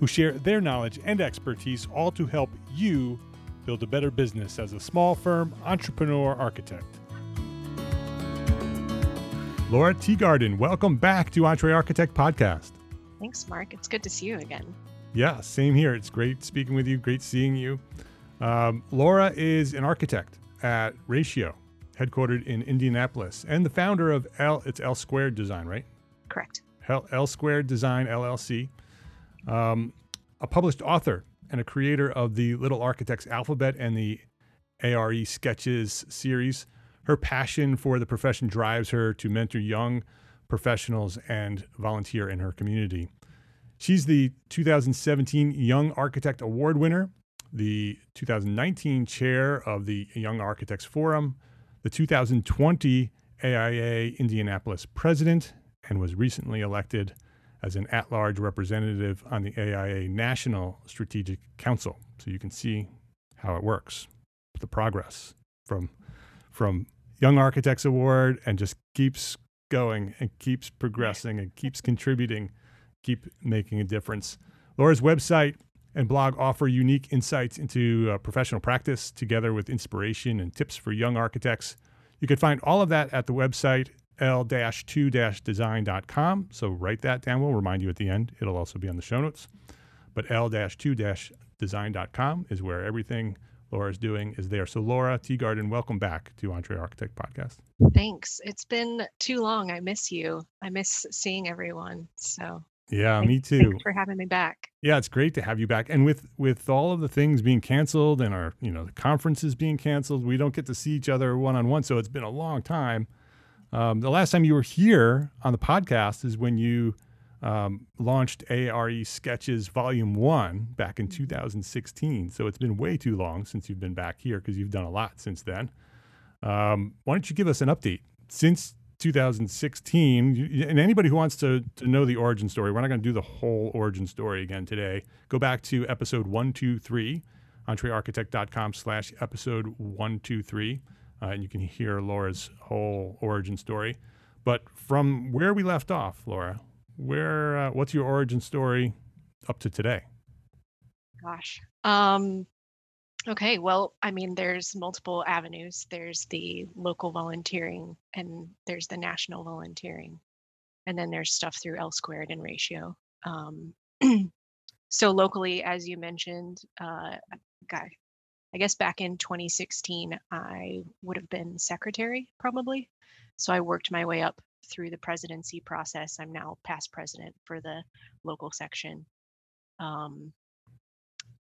who share their knowledge and expertise, all to help you build a better business as a small firm entrepreneur architect. Laura Teagarden, welcome back to EntreArchitect Podcast. Thanks, Mark. It's good to see you again. Yeah, same here. It's great speaking with you. Great seeing you. Um, Laura is an architect at Ratio, headquartered in Indianapolis, and the founder of L. It's L Squared Design, right? Correct. L, L Squared Design LLC um, a published author and a creator of the Little Architects Alphabet and the ARE Sketches series. Her passion for the profession drives her to mentor young professionals and volunteer in her community. She's the 2017 Young Architect Award winner, the 2019 chair of the Young Architects Forum, the 2020 AIA Indianapolis president, and was recently elected as an at large representative on the AIA National Strategic Council. So you can see how it works, the progress from, from Young Architects Award and just keeps going and keeps progressing and keeps contributing, keep making a difference. Laura's website and blog offer unique insights into uh, professional practice together with inspiration and tips for young architects. You can find all of that at the website l-2-design.com. So write that down. We'll remind you at the end. It'll also be on the show notes. But l-2-design.com is where everything Laura's doing is there. So Laura Teagarden, welcome back to EntreArchitect Podcast. Thanks. It's been too long. I miss you. I miss seeing everyone. So yeah, thanks, me too. Thanks for having me back. Yeah, it's great to have you back. And with with all of the things being canceled and our, you know, the conferences being canceled, we don't get to see each other one on one. So it's been a long time. Um, the last time you were here on the podcast is when you um, launched ARE Sketches Volume 1 back in 2016. So it's been way too long since you've been back here because you've done a lot since then. Um, why don't you give us an update? Since 2016, and anybody who wants to, to know the origin story, we're not going to do the whole origin story again today. Go back to episode 123, entrearchitect.com slash episode 123 uh, and you can hear Laura's whole origin story. But from where we left off, Laura, where uh, what's your origin story up to today? Gosh. Um, okay. Well, I mean, there's multiple avenues. There's the local volunteering, and there's the national volunteering, and then there's stuff through L squared and Ratio. Um, so locally, as you mentioned, uh, guy, I guess back in 2016, I would have been secretary probably. So I worked my way up through the presidency process. I'm now past president for the local section. Um,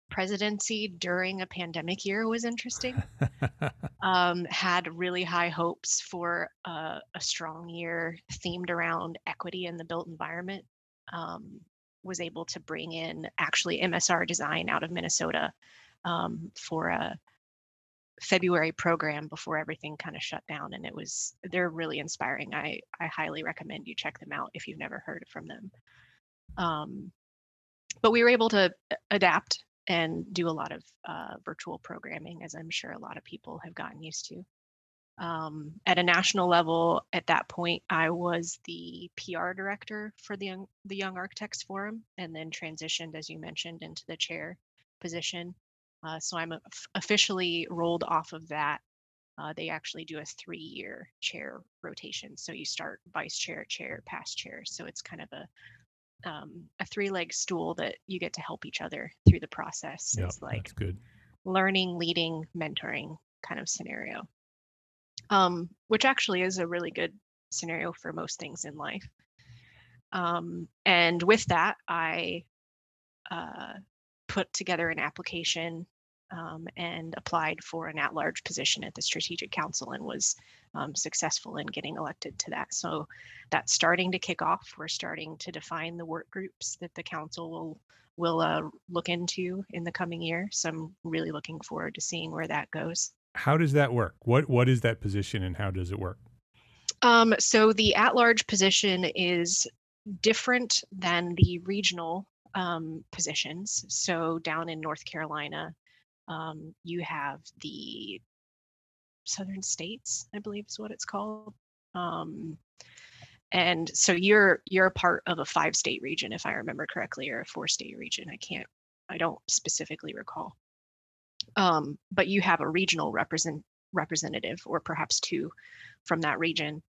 presidency during a pandemic year was interesting. um, had really high hopes for a strong year themed around equity in the built environment. Um, was able to bring in actually MSR design out of Minnesota um, for a February program before everything kind of shut down, and it was they're really inspiring. I I highly recommend you check them out if you've never heard from them. Um, but we were able to adapt and do a lot of uh, virtual programming, as I'm sure a lot of people have gotten used to. Um, at a national level, at that point, I was the PR director for the Young, the Young Architects Forum, and then transitioned, as you mentioned, into the chair position. Uh, so I'm officially rolled off of that. Uh, they actually do a three-year chair rotation. So you start vice chair, chair, past chair. So it's kind of a um, a three-leg stool that you get to help each other through the process. Yeah, it's like good. learning, leading, mentoring kind of scenario, um, which actually is a really good scenario for most things in life. Um, and with that, I uh, put together an application um, and applied for an at-large position at the Strategic Council and was um, successful in getting elected to that. So that's starting to kick off. We're starting to define the work groups that the council will will uh, look into in the coming year. So I'm really looking forward to seeing where that goes. How does that work? What what is that position and how does it work? Um, so the at-large position is different than the regional um, positions. So down in North Carolina, um, you have the Southern States, I believe is what it's called. Um, and so you're you're a part of a five state region, if I remember correctly, or a four state region. I can't, I don't specifically recall. Um, but you have a regional represent representative, or perhaps two, from that region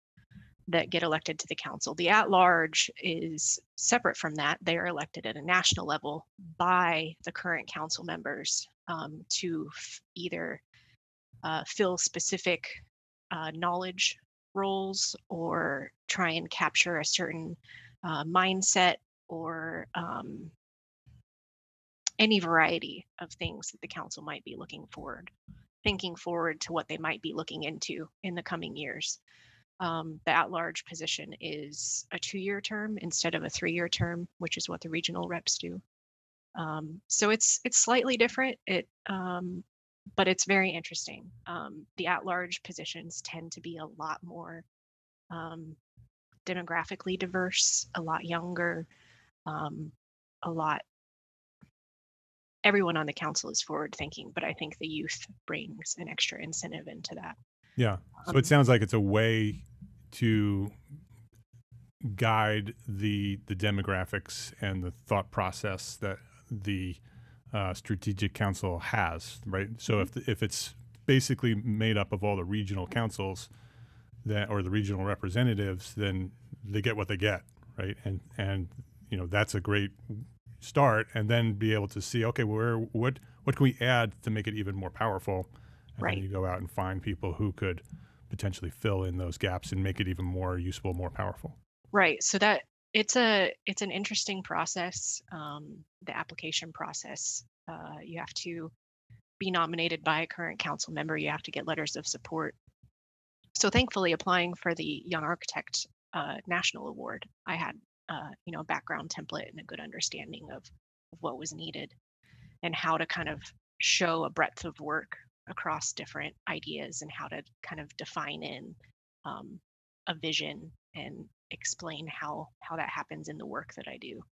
that get elected to the council. The at large is separate from that. They are elected at a national level by the current council members um, to f- either uh, fill specific uh, knowledge roles or try and capture a certain uh, mindset or um, any variety of things that the council might be looking forward, thinking forward to what they might be looking into in the coming years. Um, the at-large position is a two-year term instead of a three-year term, which is what the regional reps do. Um, so it's it's slightly different. It um, but it's very interesting. Um, the at-large positions tend to be a lot more um, demographically diverse, a lot younger, um, a lot. Everyone on the council is forward thinking, but I think the youth brings an extra incentive into that. Yeah. So Um, it sounds like it's a way to guide the the demographics and the thought process that the uh, strategic council has, right? So if if it's basically made up of all the regional councils that or the regional representatives, then they get what they get, right? And and you know that's a great start, and then be able to see, okay, where what what can we add to make it even more powerful? And Right. then you go out and find people who could potentially fill in those gaps and make it even more useful, more powerful. Right. So that it's a it's an interesting process. Um, the application process. Uh, you have to be nominated by a current council member. You have to get letters of support. So thankfully, applying for the Young Architect uh, National Award, I had uh, you know a background template and a good understanding of, of what was needed and how to kind of show a breadth of work across different ideas and how to kind of define in um, a vision and explain how how that happens in the work that I do.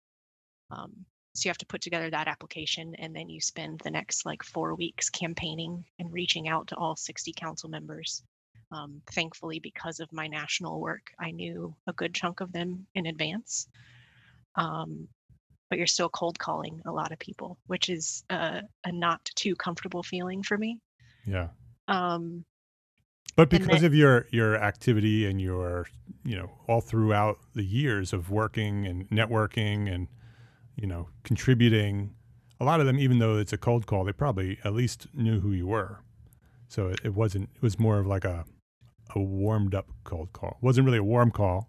Um, so you have to put together that application, and then you spend the next like four weeks campaigning and reaching out to all 60 council members. Um, thankfully, because of my national work, I knew a good chunk of them in advance. Um, but you're still cold calling a lot of people, which is a, a not too comfortable feeling for me. Yeah. Um, But because that- of your your activity and your you know all throughout the years of working and networking and you know, contributing. A lot of them, even though it's a cold call, they probably at least knew who you were. So it, it wasn't. It was more of like a a warmed up cold call. It wasn't really a warm call,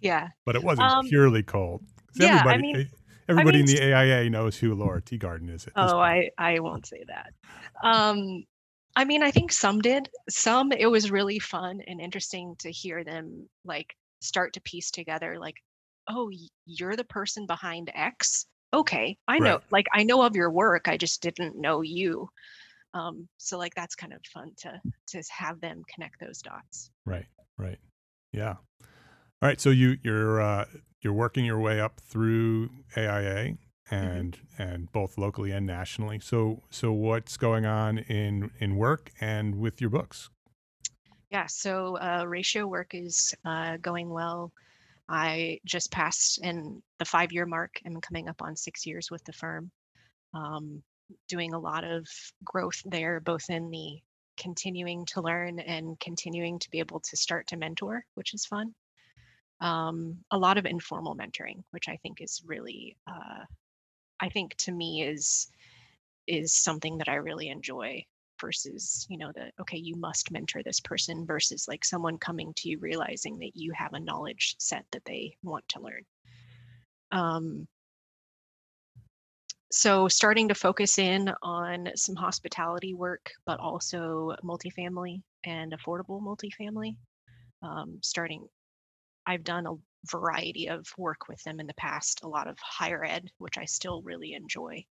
Yeah. but it wasn't Um, purely cold. yeah, I everybody, mean- eh, everybody mean, in the AIA knows who Laura Teagarden is. Oh, point. I I won't say that. Um, I mean, I think some did. Some it was really fun and interesting to hear them like start to piece together. Like, oh, you're the person behind X. Okay, I know. Right. Like, I know of your work. I just didn't know you. Um, so like that's kind of fun to to have them connect those dots. Right, right. Yeah. All right. So you you're uh, you're working your way up through AIA and and both locally and nationally. So so what's going on in in work and with your books? Yeah, so uh, ratio work is uh, going well. I just passed in the five year mark. I'm coming up on six years with the firm. Um, doing a lot of growth there, both in the continuing to learn and continuing to be able to start to mentor, which is fun. Um, a lot of informal mentoring, which I think is really, uh, I think to me is is something that I really enjoy versus you know the okay you must mentor this person versus like someone coming to you realizing that you have a knowledge set that they want to learn. Um, so starting to focus in on some hospitality work but also multifamily and affordable multifamily. Um, starting i've done a variety of work with them in the past a lot of higher ed which i still really enjoy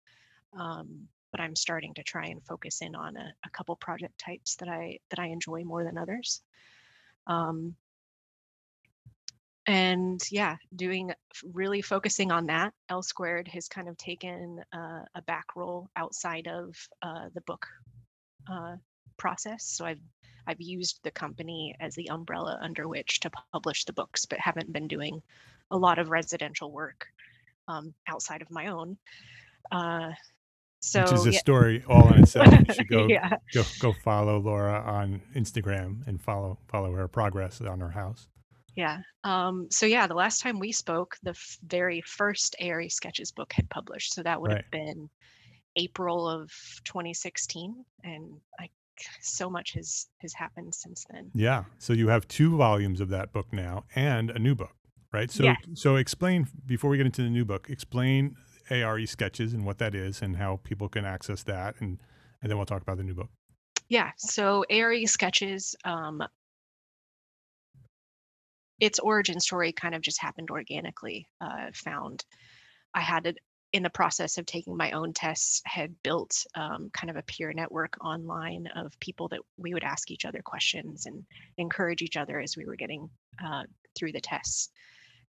um, but I'm starting to try and focus in on a, a couple project types that I that I enjoy more than others. Um, and yeah, doing really focusing on that. L squared has kind of taken uh, a back role outside of uh, the book uh, process. So I've I've used the company as the umbrella under which to publish the books, but haven't been doing a lot of residential work um, outside of my own. Uh, so Which is a yeah, story all in itself. You should go yeah, go go follow Laura on Instagram and follow follow her progress on her house. yeah. Um, so yeah, the last time we spoke, the f- very first ARE Sketches book had published. So that would Right. have been April of 2016, and I so much has has happened since then. Yeah. So you have two volumes of that book now and a new book, right? So Yeah. so explain before we get into the new book, explain ARE sketches and what that is and how people can access that and and then we'll talk about the new book. Yeah, so ARE Sketches, um, its origin story kind of just happened organically. Uh, found I had it in the process of taking my own tests, had built um, kind of a peer network online of people that we would ask each other questions and encourage each other as we were getting uh, through the tests.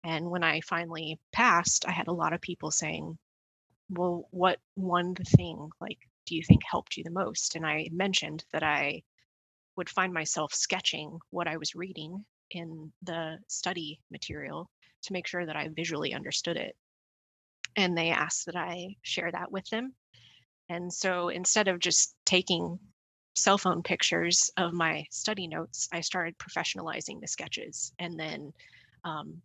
And when I finally passed, I had a lot of people saying, well, what one thing like do you think helped you the most? And I mentioned that I would find myself sketching what I was reading in the study material to make sure that I visually understood it. And they asked that I share that with them. And so instead of just taking cell phone pictures of my study notes, I started professionalizing the sketches and then um,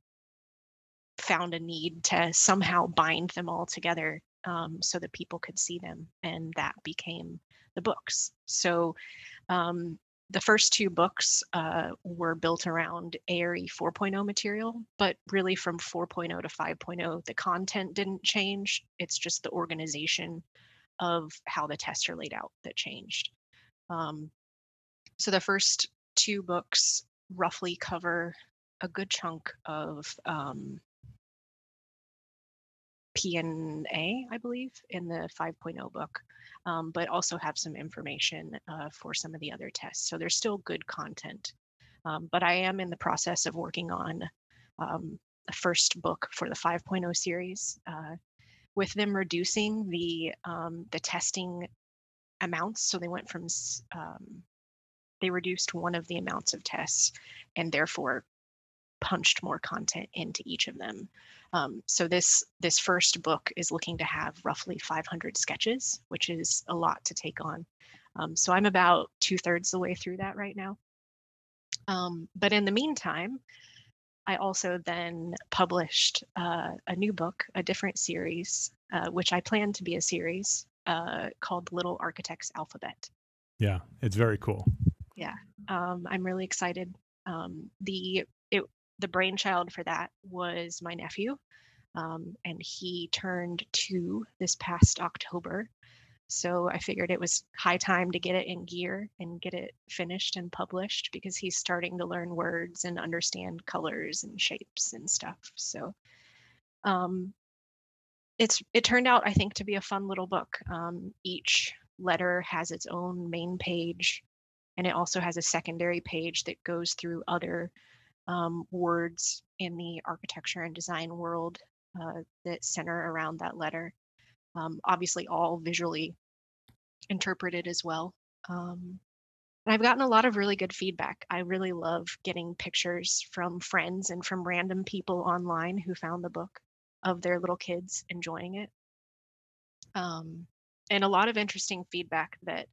found a need to somehow bind them all together um, so that people could see them. And that became the books. So um, the first two books uh, were built around ARE 4.0 material, but really from 4.0 to 5.0, the content didn't change. It's just the organization of how the tests are laid out that changed. Um, so the first two books roughly cover a good chunk of um, P&A, I believe, in the 5.0 book, um, but also have some information uh, for some of the other tests. So there's still good content. Um, but I am in the process of working on um, the first book for the 5.0 series, uh, with them reducing the um, the testing amounts. So they went from um, they reduced one of the amounts of tests, and therefore punched more content into each of them. Um, so this this first book is looking to have roughly 500 sketches, which is a lot to take on. Um, so I'm about two thirds the way through that right now. Um, but in the meantime, I also then published uh, a new book, a different series uh, which I plan to be a series uh, called Little Architects Alphabet. Yeah, it's very cool. Yeah, um, I'm really excited. Um, the the brainchild for that was my nephew, um, and he turned two this past October. So I figured it was high time to get it in gear and get it finished and published because he's starting to learn words and understand colors and shapes and stuff. So um, it's it turned out I think to be a fun little book. Um, each letter has its own main page, and it also has a secondary page that goes through other um, words in the architecture and design world uh, that center around that letter. Um, obviously, all visually interpreted as well. Um, and I've gotten a lot of really good feedback. I really love getting pictures from friends and from random people online who found the book of their little kids enjoying it. Um, and a lot of interesting feedback that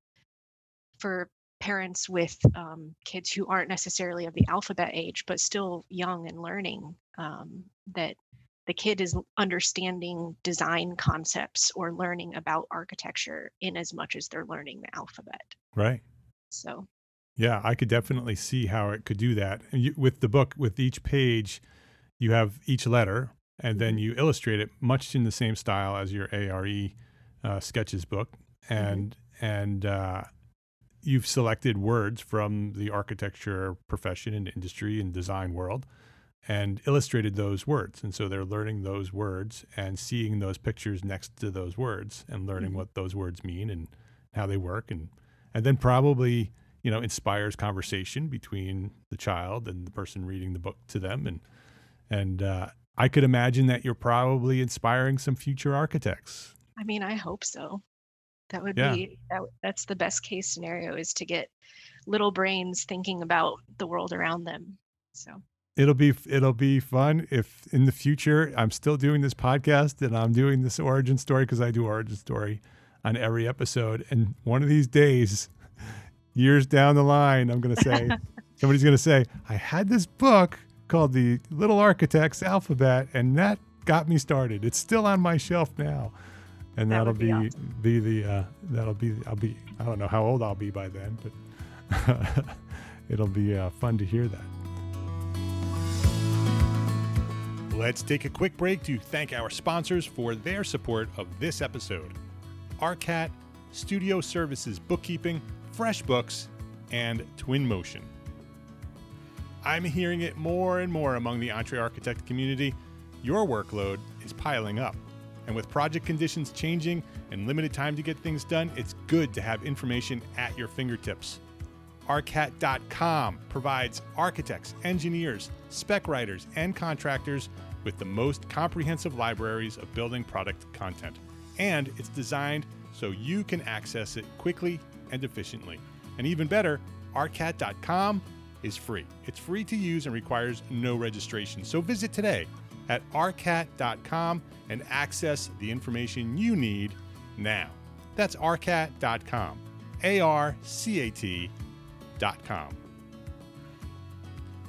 for parents with um, kids who aren't necessarily of the alphabet age, but still young and learning, um, that the kid is understanding design concepts or learning about architecture in as much as they're learning the alphabet. Right. So, yeah, I could definitely see how it could do that. You, with the book, with each page, you have each letter, and then mm-hmm. you illustrate it much in the same style as your ARE uh, sketches book, and mm-hmm. and uh, you've selected words from the architecture profession and industry and design world and illustrated those words. And so they're learning those words and seeing those pictures next to those words and learning mm-hmm. what those words mean and how they work and and then probably, you know, inspires conversation between the child and the person reading the book to them and and uh, I could imagine that you're probably inspiring some future architects. I mean, I hope so. That would yeah. be that, that's the best case scenario is to get little brains thinking about the world around them. So it'll be it'll be fun if in the future I'm still doing this podcast and I'm doing this origin story because I do origin story on every episode. And one of these days, years down the line, I'm gonna say somebody's gonna say I had this book called the Little Architects Alphabet, and that got me started. It's still on my shelf now, and that will be be, awesome. be, the uh, that'll be I'll be I don't know how old I'll be by then, but it'll be uh, fun to hear that. Let's take a quick break to thank our sponsors for their support of this episode Arcat, Studio Services Bookkeeping, FreshBooks, and Twinmotion. I'm hearing it more and more among the EntreArchitect community. Your workload is piling up. And with project conditions changing and limited time to get things done, it's good to have information at your fingertips. Arcat.com provides architects, engineers, spec writers, and contractors with the most comprehensive libraries of building product content. And it's designed so you can access it quickly and efficiently. And even better, arcat.com is free. It's free to use and requires no registration. So visit today at arcat.com and access the information you need now. That's arcat.com. A R C A T.com.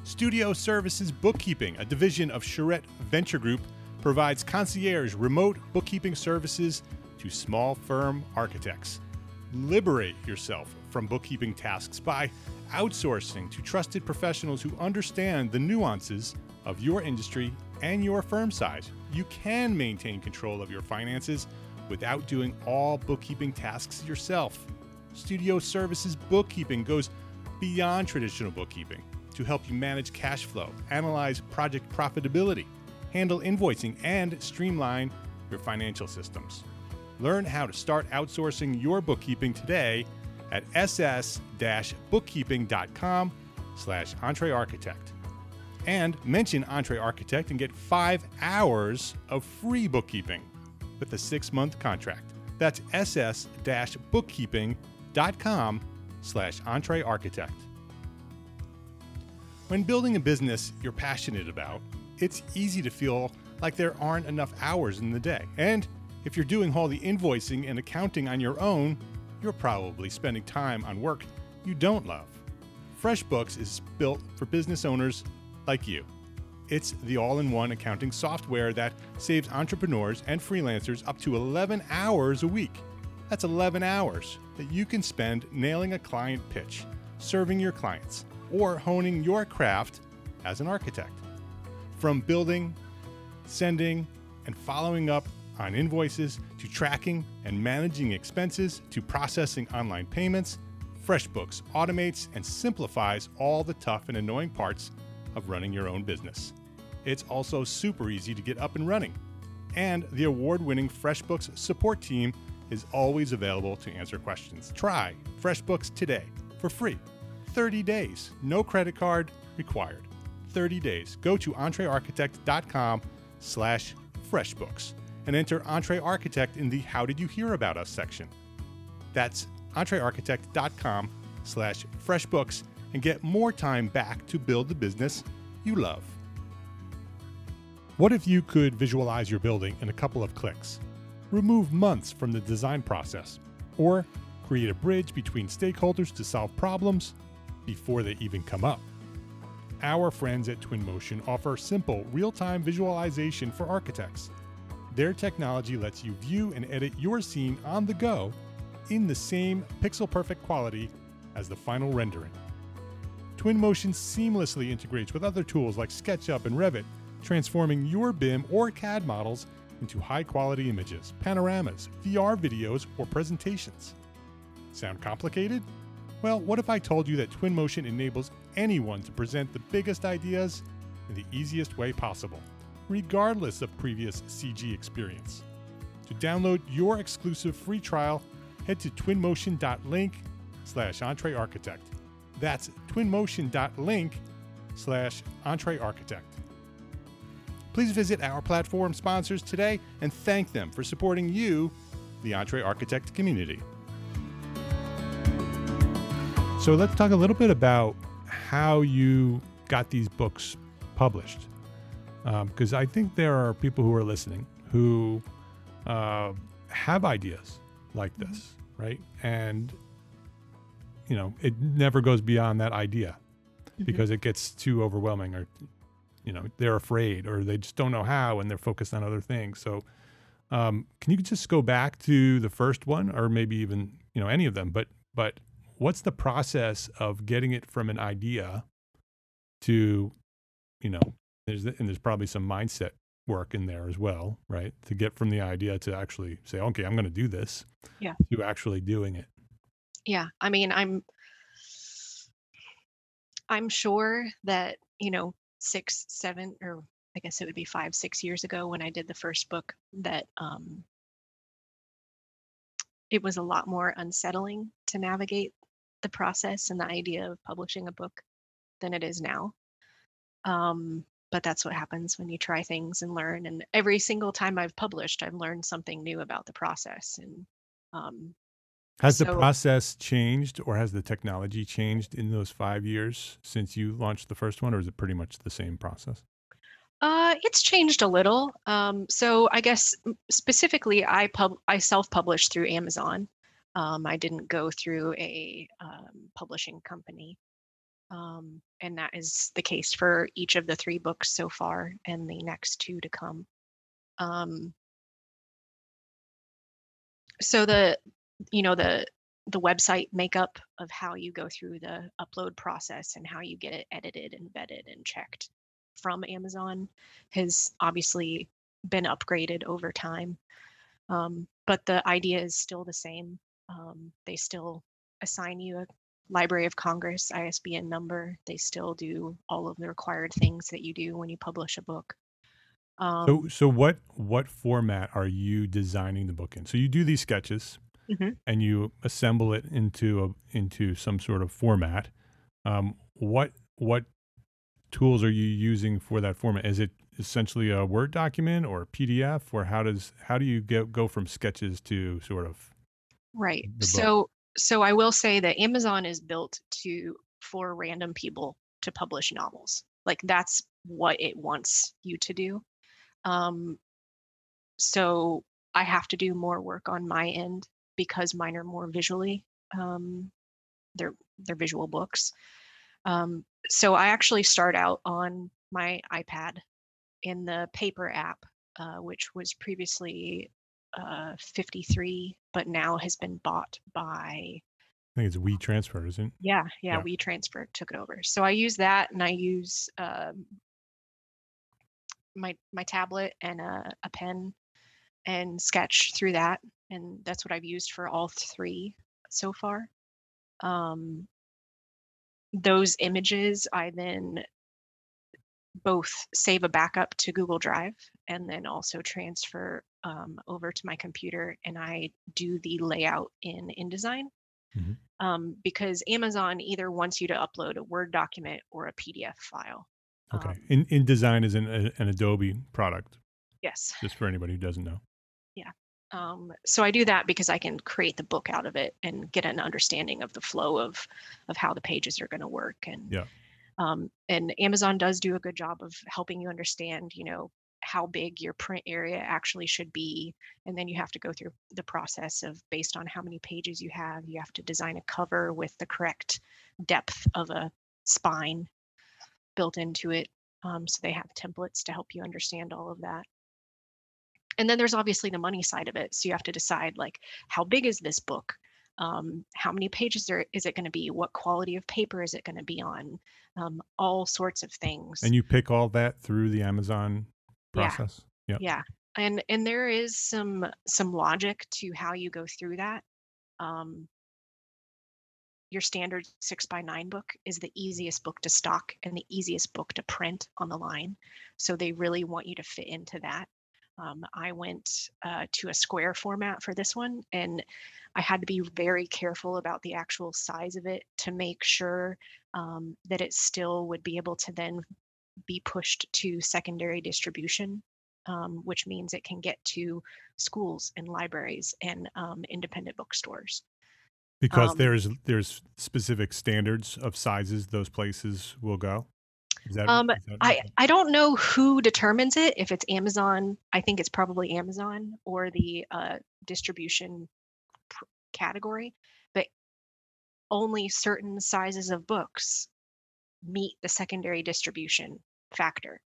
Studio Services Bookkeeping, a division of Charette Venture Group, provides concierge remote bookkeeping services to small firm architects. Liberate yourself from bookkeeping tasks by outsourcing to trusted professionals who understand the nuances of your industry and your firm size. You can maintain control of your finances without doing all bookkeeping tasks yourself. Studio Services Bookkeeping goes beyond traditional bookkeeping to help you manage cash flow, analyze project profitability, handle invoicing, and streamline your financial systems. Learn how to start outsourcing your bookkeeping today at ss-bookkeeping.com slash entrearchitect. And mention EntreArchitect and get five hours of free bookkeeping with a six-month contract. That's ss-bookkeeping.com slash entrearchitect. When building a business you're passionate about, it's easy to feel like there aren't enough hours in the day. And if you're doing all the invoicing and accounting on your own, you're probably spending time on work you don't love. FreshBooks is built for business owners like you. It's the all in one accounting software that saves entrepreneurs and freelancers up to 11 hours a week. That's 11 hours that you can spend nailing a client pitch, serving your clients, or honing your craft as an architect. From building, sending, and following up on invoices to tracking and managing expenses to processing online payments, FreshBooks automates and simplifies all the tough and annoying parts of running your own business. It's also super easy to get up and running. And the award winning FreshBooks support team is always available to answer questions. Try FreshBooks today for free. 30 days, no credit card required. 30 days. Go to entrearchitect.com slash freshbooks and enter EntreArchitect in the How Did You Hear About Us section. That's entrearchitect.com slash freshbooks and get more time back to build the business you love. What if you could visualize your building in a couple of clicks? Remove months from the design process, or create a bridge between stakeholders to solve problems before they even come up. Our friends at Twinmotion offer simple, real time visualization for architects. Their technology lets you view and edit your scene on the go in the same pixel perfect quality as the final rendering. Twinmotion seamlessly integrates with other tools like SketchUp and Revit, transforming your BIM or CAD models into high quality images, panoramas, VR videos, or presentations. Sound complicated? Well, what if I told you that Twinmotion enables anyone to present the biggest ideas in the easiest way possible, regardless of previous CG experience? To download your exclusive free trial, head to twinmotion.link slash entrearchitect. That's twinmotion.link slash entrearchitect. Please visit our platform sponsors today and thank them for supporting you, the EntreArchitect community. So let's talk a little bit about how you got these books published. Because um, I think there are people who are listening who uh, have ideas like this, right? And, you know, it never goes beyond that idea mm-hmm. because it gets too overwhelming or, you know, they're afraid or they just don't know how and they're focused on other things. So, um, can you just go back to the first one or maybe even, you know, any of them, but, but what's the process of getting it from an idea to, you know, there's and there's probably some mindset work in there as well, right? To get from the idea to actually say, okay, I'm going to do this. Yeah. To actually doing it. Yeah. I mean, I'm I'm sure that, you know, six, seven, or I guess it would be five, six years ago when I did the first book, that um, it was a lot more unsettling to navigate the process and the idea of publishing a book than it is now. Um, but that's what happens when you try things and learn. And every single time I've published, I've learned something new about the process. And um, has so, the process changed, or has the technology changed in those five years since you launched the first one, or is it pretty much the same process? Uh, it's changed a little. Um, so I guess specifically, I pub I self-published through Amazon. Um, I didn't go through a um, publishing company. Um, and that is the case for each of the three books so far and the next two to come. Um, so the, you know, the the website makeup of how you go through the upload process and how you get it edited and vetted and checked from Amazon has obviously been upgraded over time. Um, but the idea is still the same. Um, they still assign you a Library of Congress ISBN number. They still do all of the required things that you do when you publish a book. Um, so, so what what format are you designing the book in? So you do these sketches, mm-hmm. and you assemble it into a into some sort of format. Um, what what tools are you using for that format? Is it essentially a Word document or a PDF, or how does how do you get, go from sketches to sort of Right. So so I will say that Amazon is built to for random people to publish novels. Like that's what it wants you to do. Um, so I have to do more work on my end because mine are more visually um, they're they're visual books. Um, so I actually start out on my iPad in the paper app, uh, which was previously uh, FiftyThree, but now has been bought by I think it's WeTransfer, isn't it? yeah, yeah, Yeah. WeTransfer took it over. So I use that, and I use um, my my tablet and a, a pen and sketch through that, and that's what I've used for all three so far. Um, those images I then both save a backup to Google Drive and then also transfer um, over to my computer and I do the layout in InDesign. Mhm. Um, because Amazon either wants you to upload a Word document or a PDF file. Okay. Um, In InDesign is an, a- an Adobe product, yes. just for anybody who doesn't know. Um, so I do that because I can create the book out of it and get an understanding of the flow of of how the pages are going to work. And Yeah. um, and Amazon does do a good job of helping you understand, you know, how big your print area actually should be, and then you have to go through the process of based on how many pages you have, you have to design a cover with the correct depth of a spine built into it. Um, so they have templates to help you understand all of that and then there's obviously the money side of it. So you have to decide like how big is this book? Um, how many pages are, is it going to be? What quality of paper is it going to be on? Um, all sorts of things. And you pick all that through the Amazon Yeah. process? Yep. yeah. And and there is some some logic to how you go through that. Um, your standard six by nine book is the easiest book to stock and the easiest book to print on the line. So they really want you to fit into that um, i went uh, to a square format for this one and i had to be very careful about the actual size of it to make sure um, that it still would be able to then be pushed to secondary distribution um, which means it can get to schools and libraries and um, independent bookstores Because Um, there's there's specific standards of sizes those places will go. That, Um, I, I don't know who determines it, if it's Amazon, I think it's probably Amazon or the uh, distribution pr- category, but only certain sizes of books meet the secondary distribution factor.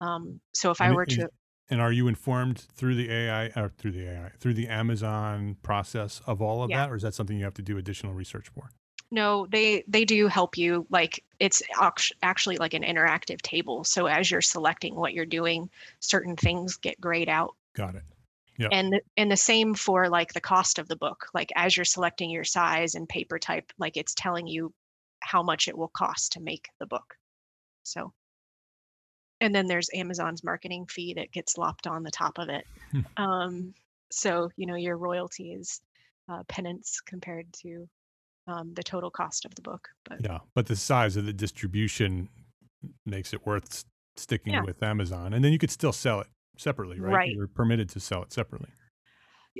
Um, so if I were to, And are you informed through the AI or through the AI through the Amazon process of all of Yeah. that, or is that something you have to do additional research for? No, they they do help you. Like it's actually like an interactive table. So as you're selecting what you're doing, certain things get grayed out Got it. Yeah. And and the same for like the cost of the book like as you're selecting your size and paper type like it's telling you how much it will cost to make the book so and then there's amazon's marketing fee that gets lopped on the top of it Hmm. um, so you know your royalty is uh, penance compared to um, the total cost of the book but Yeah, but the size of the distribution makes it worth sticking Yeah. with Amazon, and then you could still sell it separately, right? Right. You're permitted to sell it separately.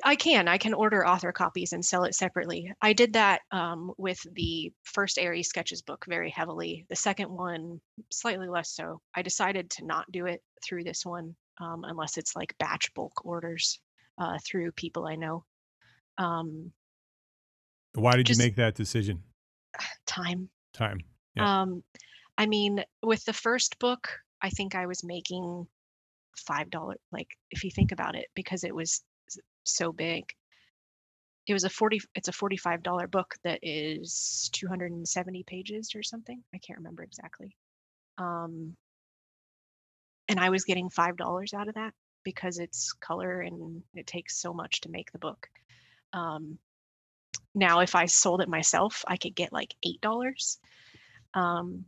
I can. I can order author copies and sell it separately. I did that um, with the first ARE Sketches book very heavily. The second one, slightly less so. I decided to not do it through this one um, unless it's like batch bulk orders uh, through people I know. Um, Why did Just- you make that decision? time. Time. Yeah. Um, I mean, with the first book, I think I was making five dollar. Like, if you think about it, because it was so big, it was a forty. It's a forty-five dollar book that is two hundred and seventy pages or something. I can't remember exactly. Um, and I was getting five dollars out of that because it's color and it takes so much to make the book. Um, now, if I sold it myself, I could get like eight dollars. Um,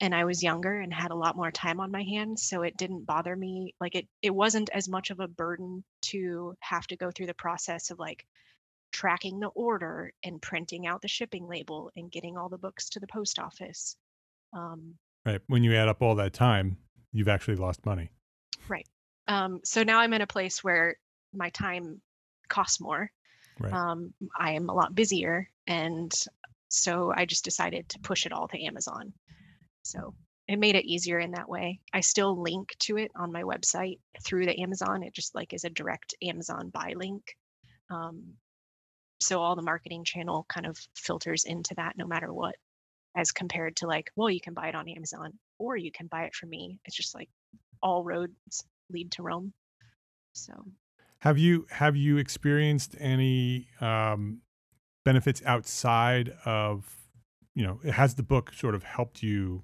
and I was younger and had a lot more time on my hands, so it didn't bother me. Like it, it wasn't as much of a burden to have to go through the process of like tracking the order and printing out the shipping label and getting all the books to the post office. Um, Right. When you add up all that time, you've actually lost money. Right. Um, so now I'm in a place where my time costs more. Right. Um, I am a lot busier, and so I just decided to push it all to Amazon. So it made it easier in that way. I still link to it on my website through the Amazon. It just like is a direct Amazon buy link. Um, so all the marketing channel kind of filters into that no matter what, as compared to like, well, you can buy it on Amazon. or you can buy it from me. It's just like all roads lead to Rome. So have you have you experienced any um, benefits outside of you know has the book sort of helped you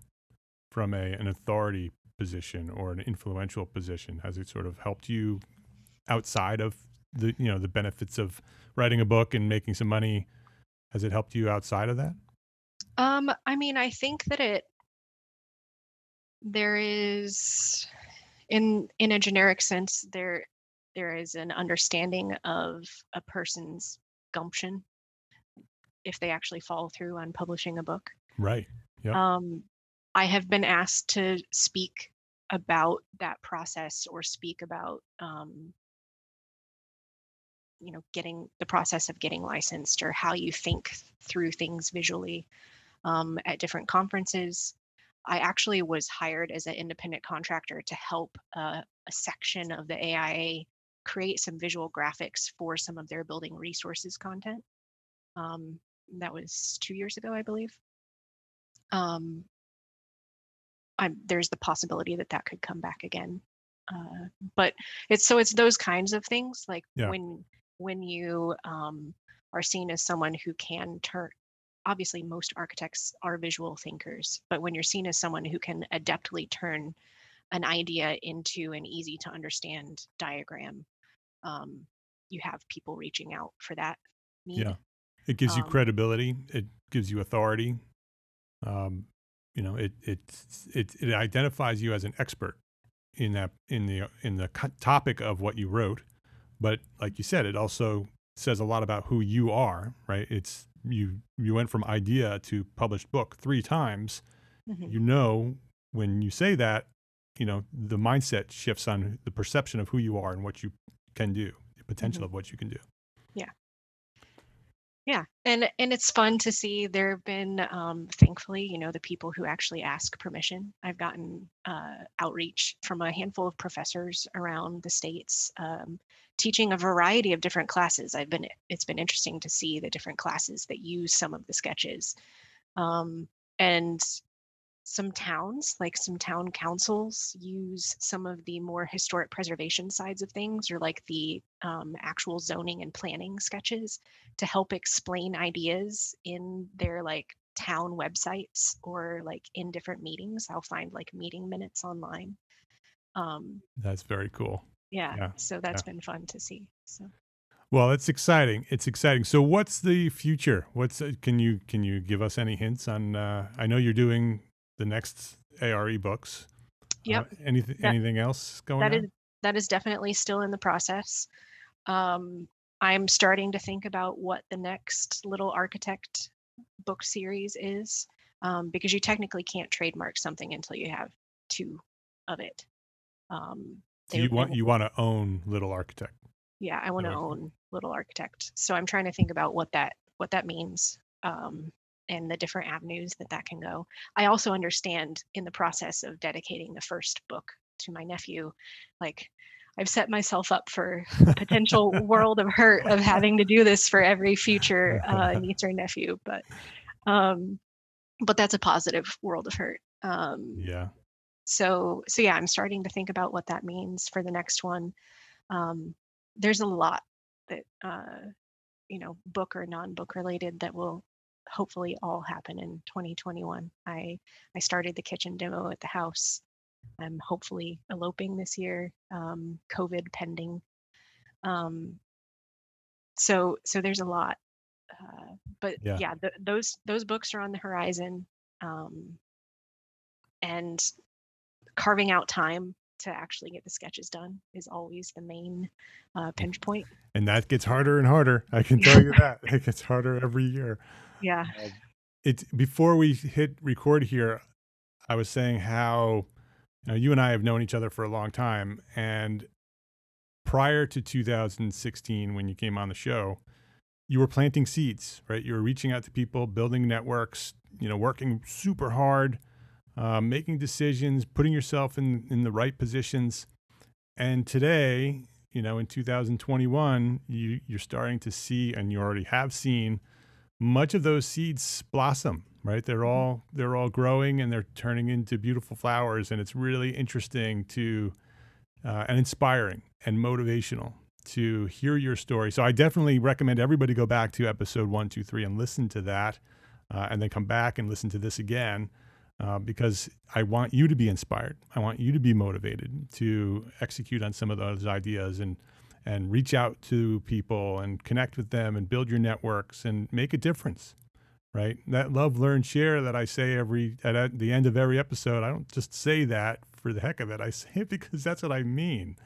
from a an authority position or an influential position? Has it sort of helped you outside of the you know the benefits of writing a book and making some money? Has it helped you outside of that? Um, I mean, I think that it there is in in a generic sense there there is an understanding of a person's gumption if they actually follow through on publishing a book. Right. Yeah. Um, I have been asked to speak about that process or speak about um, you know getting the process of getting licensed or how you think through things visually um, at different conferences i actually was hired as an independent contractor to help uh, a section of the aia create some visual graphics for some of their building resources content um, that was two years ago i believe um, I'm, there's the possibility that that could come back again. Uh, but it's so it's those kinds of things like yeah. when when you um, are seen as someone who can turn obviously most architects are visual thinkers but when you're seen as someone who can adeptly turn an idea into an easy to understand diagram um, you have people reaching out for that need. yeah it gives you um, credibility it gives you authority um, you know it it it it identifies you as an expert in that in the in the topic of what you wrote but like you said it also says a lot about who you are right it's you you went from idea to published book three times mm-hmm. you know when you say that you know the mindset shifts on the perception of who you are and what you can do the potential mm-hmm. of what you can do yeah yeah, and and it's fun to see. There have been, um, thankfully, you know, the people who actually ask permission. I've gotten uh, outreach from a handful of professors around the states, um, teaching a variety of different classes. I've been. It's been interesting to see the different classes that use some of the sketches, um, and some towns, like some town councils, use some of the more historic preservation sides of things, or like the um, actual zoning and planning sketches, to help explain ideas in their like town websites or like in different meetings. I'll find like meeting minutes online. Um, That's very cool. Yeah, yeah. so that's yeah. been fun to see. So. Well, it's exciting. It's exciting. So, what's the future? What's uh, can you can you give us any hints on? Uh, I know you're doing the next ARE books. Uh, yep. Uh, anything that, anything else going that on? Is, that is definitely still in the process. Um, I'm starting to think about what the next Little Architect book series is, um, because you technically can't trademark something until you have two of it. Um, so you want you want to own Little Architect. Yeah, I want to own Little Architect. So I'm trying to think about what that what that means. Um, and the different avenues that that can go. I also understand in the process of dedicating the first book to my nephew, like I've set myself up for a potential world of hurt of having to do this for every future uh, niece or nephew, but um, but that's a positive world of hurt. Um, yeah. So so yeah, I'm starting to think about what that means for the next one. Um, there's a lot that uh, you know, book or non-book related that will hopefully all happen in 2021. I I started the kitchen demo at the house. I'm hopefully eloping this year, um, COVID pending. Um, so so there's a lot, uh, but yeah, yeah those those books are on the horizon, um, and carving out time to actually get the sketches done is always the main uh, pinch point. And that gets harder and harder. I can tell you that it gets harder every year. Yeah. Uh, it's before we hit record here. I was saying how you, know, you and I have known each other for a long time, and prior to 2016, when you came on the show, you were planting seeds, right? You were reaching out to people, building networks, you know, working super hard, uh, making decisions, putting yourself in in the right positions. And today, you know, in 2021, you you're starting to see, and you already have seen much of those seeds blossom right? They're Mm-hmm. all they're all growing and they're turning into beautiful flowers and it's really interesting to uh, and inspiring and motivational to hear your story. So i definitely recommend everybody go back to episode one two three and listen to that uh, and then come back and listen to this again uh, because i want you to be inspired. I want you to be motivated to execute on some of those ideas and and reach out to people and connect with them and build your networks and make a difference right? That love learn share that i say every at, the end of every episode i don't just say that for the heck of it i say it because that's what i mean.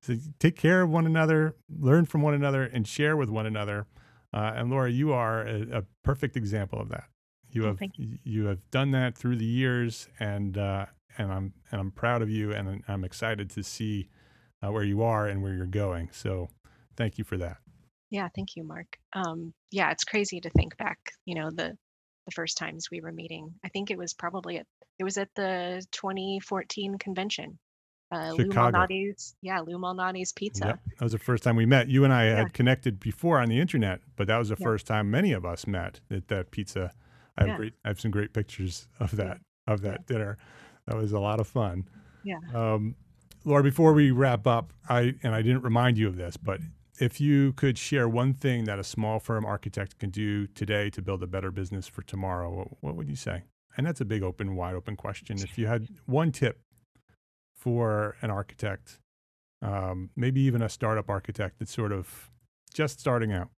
So take care of one another learn from one another and share with one another. Uh, and laura you are a, a, perfect example of that. You Oh, have you. you have done that through the years and uh, and i'm and i'm proud of you and i'm excited to see uh, where you are and where you're going so thank you for that Yeah, thank you, Mark. Um, yeah, it's crazy to think back, you know, the the first times we were meeting. I think it was probably at it was at the 2014 convention. Uh, Lou Chicago. Malnati's, yeah, Lou Malnati's Pizza. Yep. That was the first time we met. You and I Yeah. had connected before on the internet, but that was the Yeah. first time many of us met at that pizza. I have Yeah. great I have some great pictures of that of that dinner. That was a lot of fun. Yeah. Um, Laura, before we wrap up, I and I didn't remind you of this, but if you could share one thing that a small firm architect can do today to build a better business for tomorrow, what, what would you say? And that's a big open, wide open question. If you had one tip for an architect, um, maybe even a startup architect that's sort of just starting out,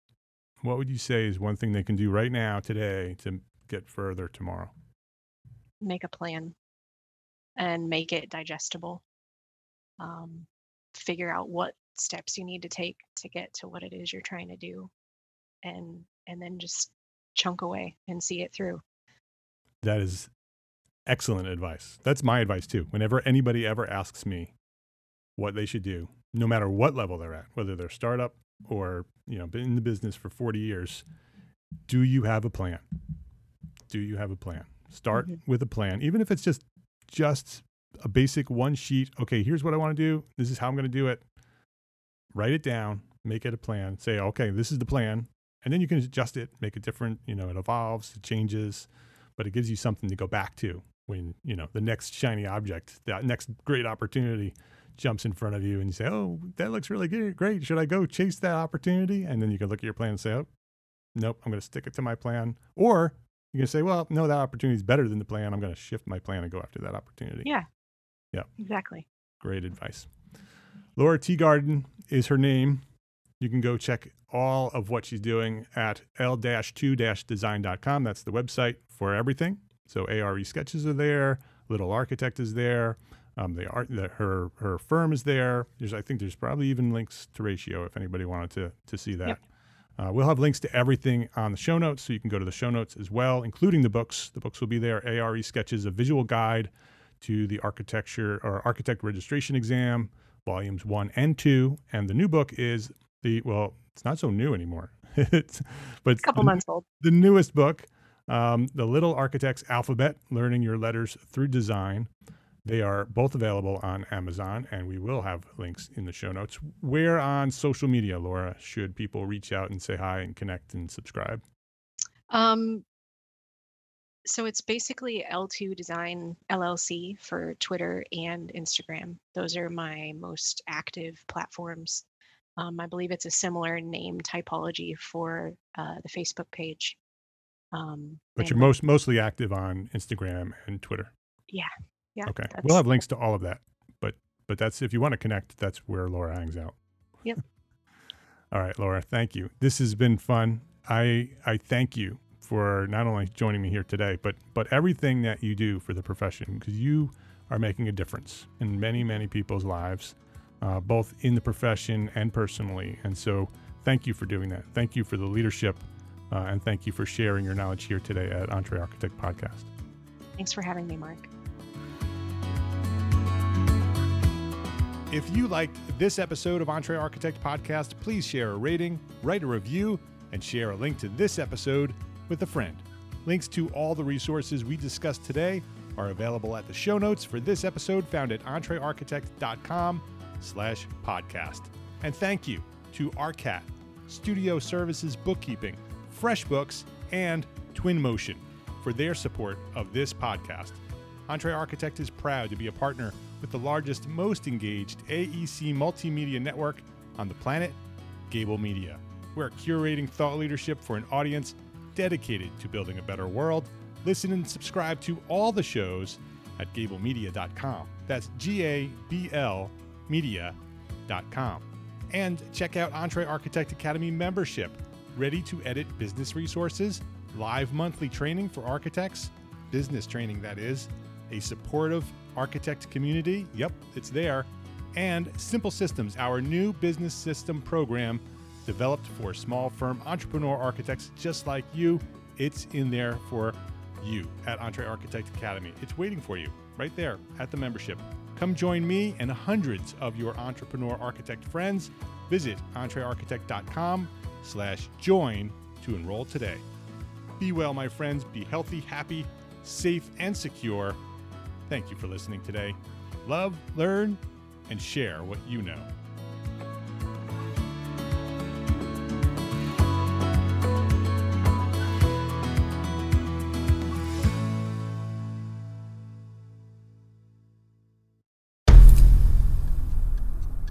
what would you say is one thing they can do right now, today, to get further tomorrow? Make a plan and make it digestible. Um, figure out what steps you need to take to get to what it is you're trying to do, and and then just chunk away and see it through. That is excellent advice. That's my advice too. Whenever anybody ever asks me what they should do, no matter what level they're at, whether they're startup or, you know, been in the business for 40 years, do you have a plan? Do you have a plan? Start Mhm. with a plan, even if it's just just a basic one sheet. Okay, here's what I want to do. This is how I'm going to do it. Write it down, make it a plan. Say, okay, this is the plan. And then you can adjust it, make it different. You know, it evolves, it changes, but it gives you something to go back to when, you know, the next shiny object, that next great opportunity jumps in front of you and you say, oh, that looks really good. Great. Should I go chase that opportunity? And then you can look at your plan and say, oh, nope, I'm going to stick it to my plan. Or you can say, well, no, that opportunity is better than the plan. I'm going to shift my plan and go after that opportunity. Yeah. Yeah. Exactly. Great advice. Laura Teagarden is her name. You can go check all of what she's doing at l-2-design.com. That's the website for everything. So ARE sketches are there. Little Architect is there. Um, the art, the, her her firm is there. There's, I think, there's probably even links to Ratio if anybody wanted to to see that. Yep. Uh, we'll have links to everything on the show notes, so you can go to the show notes as well, including the books. The books will be there. ARE sketches, a visual guide to the architecture or architect registration exam, volumes one and two. And the new book is the well, it's not so new anymore. it's, but it's A couple the, months old. the newest book, um, The Little Architect's Alphabet Learning Your Letters Through Design. They are both available on Amazon, and we will have links in the show notes. Where on social media, Laura, should people reach out and say hi and connect and subscribe? Um, so it's basically L2 Design LLC for Twitter and Instagram. Those are my most active platforms. Um, I believe it's a similar name typology for uh, the Facebook page. Um, But you're most mostly active on Instagram and Twitter. yeah, Yeah. Okay. We'll have links to all of that. But but that's if you want to connect, that's where Laura hangs out. Yep. all right, Laura, thank you. This has been fun. I I thank you for not only joining me here today, but but everything that you do for the profession because you are making a difference in many many people's lives, uh, both in the profession and personally. And so, thank you for doing that. Thank you for the leadership, uh, and thank you for sharing your knowledge here today at EntreArchitect Podcast. thanks for having me, Mark. If you liked this episode of EntreArchitect Podcast, please share a rating, write a review, and share a link to this episode with a friend. Links to all the resources we discussed today are available at the show notes for this episode found at entrearchitect.com slash podcast. And thank you to ARCAT, Studio Services Bookkeeping, FreshBooks, and Twinmotion for their support of this podcast. EntreArchitect is proud to be a partner with the largest, most engaged AEC multimedia network on the planet, Gable Media. We're curating thought leadership for an audience dedicated to building a better world. Listen and subscribe to all the shows at gablemedia.com. That's G A B L media.com. And check out EntreArchitect Academy membership. Ready to edit business resources, live monthly training for architects, business training that is, a supportive architect community. Yep, it's there. And Simple Systems, our new business system program developed for small firm entrepreneur architects just like you. It's in there for you at EntreArchitect Academy. It's waiting for you right there at the membership. Come join me and hundreds of your entrepreneur architect friends. Visit entrearchitect.com slash join to enroll today. Be well, my friends. Be healthy, happy, safe, and secure. Thank you for listening today. Love, learn, and share what you know.